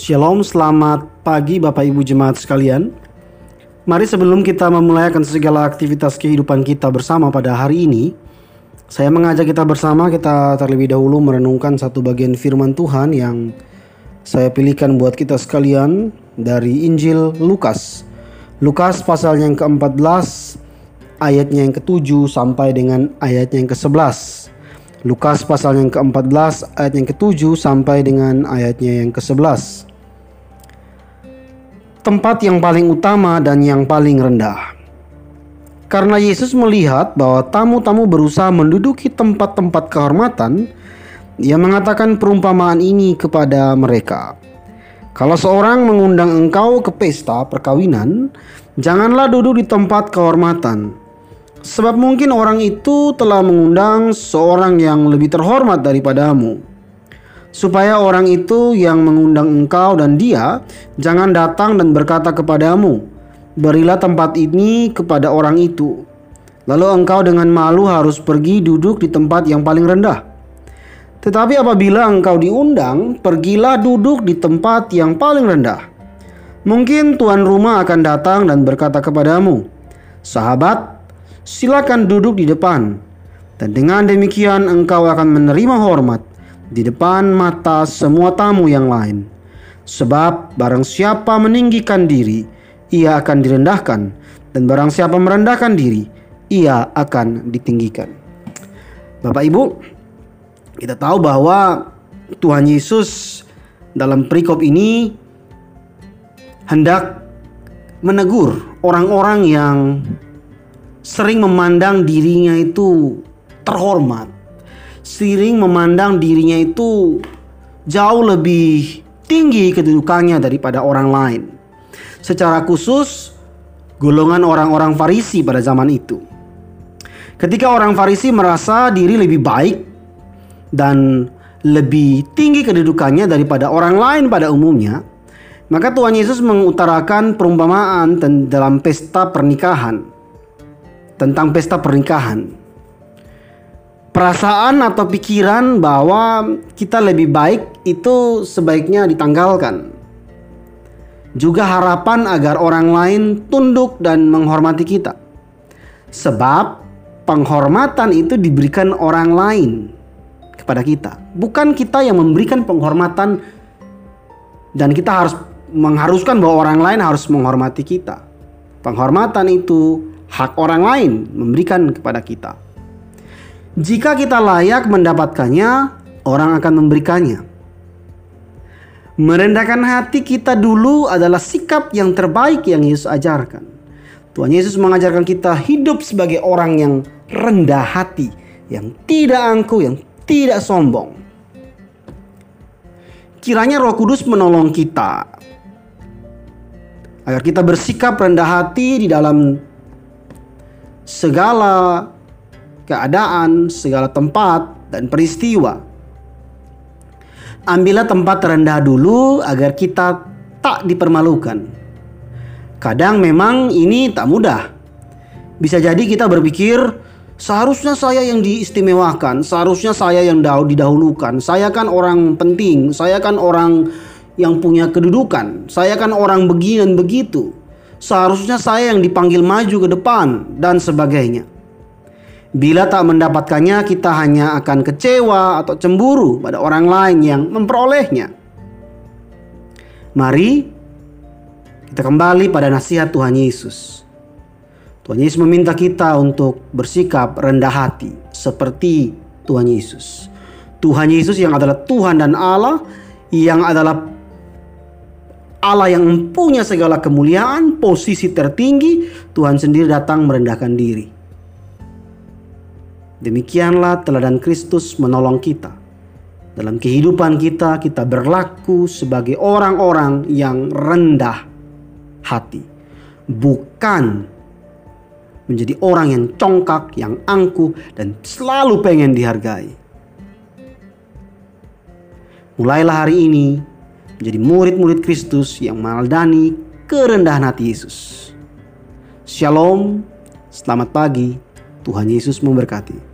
Shalom, selamat pagi Bapak Ibu Jemaat sekalian. Mari sebelum kita memulai akan segala aktivitas kehidupan kita bersama pada hari ini, saya mengajak kita bersama kita terlebih dahulu merenungkan satu bagian firman Tuhan yang saya pilihkan buat kita sekalian dari Injil Lukas. Lukas pasal yang ke-14 ayatnya yang ke-7 sampai dengan ayatnya yang ke-11. Lukas pasal yang ke-14 ayat yang ke-7 sampai dengan ayatnya yang ke-11. Tempat yang paling utama dan yang paling rendah. Karena Yesus melihat bahwa tamu-tamu berusaha menduduki tempat-tempat kehormatan, ia mengatakan perumpamaan ini kepada mereka. Kalau seorang mengundang engkau ke pesta perkawinan, janganlah duduk di tempat kehormatan, Sebab mungkin orang itu telah mengundang seorang yang lebih terhormat daripadamu. Supaya orang itu yang mengundang engkau dan dia jangan datang dan berkata kepadamu, Berilah tempat ini kepada orang itu. Lalu engkau dengan malu harus pergi duduk di tempat yang paling rendah. Tetapi apabila engkau diundang, pergilah duduk di tempat yang paling rendah. Mungkin tuan rumah akan datang dan berkata kepadamu, "Sahabat, silakan duduk di depan. Dan dengan demikian engkau akan menerima hormat di depan mata semua tamu yang lain. Sebab barang siapa meninggikan diri, ia akan direndahkan. Dan barang siapa merendahkan diri, ia akan ditinggikan. Bapak Ibu, kita tahu bahwa Tuhan Yesus dalam perikop ini hendak menegur orang-orang yang sering memandang dirinya itu terhormat, sering memandang dirinya itu jauh lebih tinggi kedudukannya daripada orang lain. Secara khusus, golongan orang-orang Farisi pada zaman itu. Ketika orang Farisi merasa diri lebih baik dan lebih tinggi kedudukannya daripada orang lain pada umumnya, maka Tuhan Yesus mengutarakan perumpamaan dalam pesta pernikahan tentang pesta pernikahan. Perasaan atau pikiran bahwa kita lebih baik itu sebaiknya ditanggalkan. Juga harapan agar orang lain tunduk dan menghormati kita. Sebab penghormatan itu diberikan orang lain kepada kita. Bukan kita yang memberikan penghormatan dan kita harus mengharuskan bahwa orang lain harus menghormati kita. Penghormatan itu hak orang lain memberikan kepada kita. Jika kita layak mendapatkannya, orang akan memberikannya. Merendahkan hati kita dulu adalah sikap yang terbaik yang Yesus ajarkan. Tuhan Yesus mengajarkan kita hidup sebagai orang yang rendah hati, yang tidak angkuh, yang tidak sombong. Kiranya Roh Kudus menolong kita agar kita bersikap rendah hati di dalam segala keadaan, segala tempat dan peristiwa. Ambillah tempat terendah dulu agar kita tak dipermalukan. Kadang memang ini tak mudah. Bisa jadi kita berpikir, seharusnya saya yang diistimewakan, seharusnya saya yang didahulukan. Saya kan orang penting, saya kan orang yang punya kedudukan, saya kan orang begini dan begitu. Seharusnya saya yang dipanggil maju ke depan dan sebagainya. Bila tak mendapatkannya, kita hanya akan kecewa atau cemburu pada orang lain yang memperolehnya. Mari kita kembali pada nasihat Tuhan Yesus. Tuhan Yesus meminta kita untuk bersikap rendah hati seperti Tuhan Yesus. Tuhan Yesus yang adalah Tuhan dan Allah yang adalah Allah yang punya segala kemuliaan, posisi tertinggi, Tuhan sendiri datang merendahkan diri. Demikianlah teladan Kristus menolong kita. Dalam kehidupan kita, kita berlaku sebagai orang-orang yang rendah hati, bukan menjadi orang yang congkak, yang angkuh, dan selalu pengen dihargai. Mulailah hari ini menjadi murid-murid Kristus yang meneladani kerendahan hati Yesus. Shalom, selamat pagi, Tuhan Yesus memberkati.